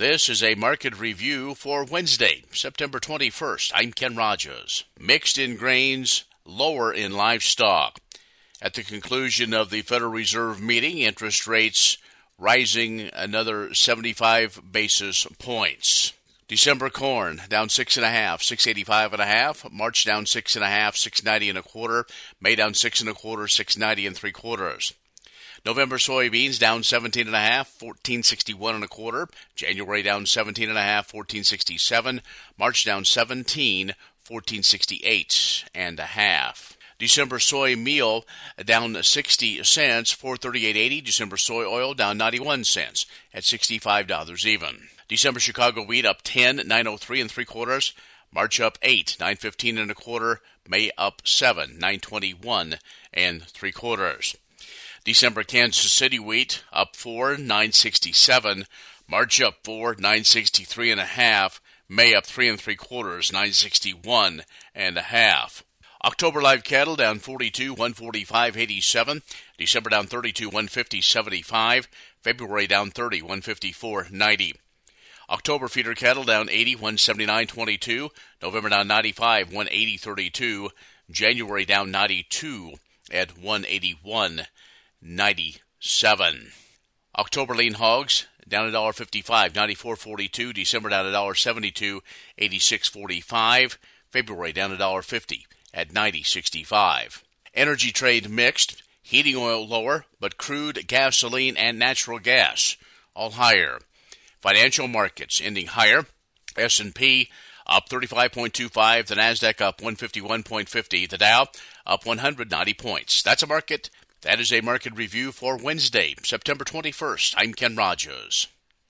This is a market review for Wednesday, September 21st. I'm Ken Rogers. Mixed in grains, lower in livestock. At the conclusion of the Federal Reserve meeting, interest rates rising another 75 basis points. December corn down six and a half, six eighty five and a half. March down six and a half, six ninety and a quarter. May down six and a quarter, six ninety and three quarters. November soybeans down 17 and a half, 1461 and a quarter. January down 17 and a half, 1467. March down 17, 1468 and a half. December soy meal down 60 cents, 438.80. December soy oil down 91 cents at $65 even. December Chicago wheat up 10, 903 and three quarters. March up 8, 915 and a quarter. May up 7, 921 and three quarters. December Kansas City wheat up 4, 967. March up 4, 963 and a half. May up 3 and 3 quarters, 961 and a half. October live cattle down 42, 145, 87. December down 32, 150, 75. February down 30, 154, 90. October feeder cattle down 80, 179, 22. November down 95, 180, 32. January down 92 at 181, 97. October lean hogs down a $1.55, 94.42. December down a $1.72, 86.45. February down $1.50 at 90.65. Energy trade mixed. Heating oil lower, but crude, gasoline, and natural gas all higher. Financial markets ending higher. S&P up 35.25, the Nasdaq up 151.50, the Dow up 190 points. That's a market that is a market review for Wednesday, September 21st. I'm Ken Rogers.